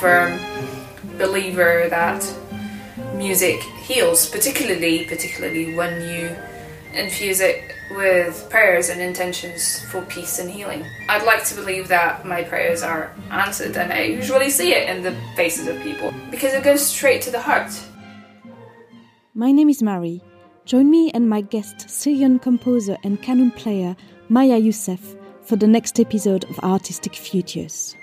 firm believer that music heals, particularly particularly when you infuse it with prayers and intentions for peace and healing. I'd like to believe that my prayers are answered, and I usually see it in the faces of people because it goes straight to the heart. My name is Mary. Join me and my guest, Syrian composer and qanun player Maya Youssef, for the next episode of Artistic Futures.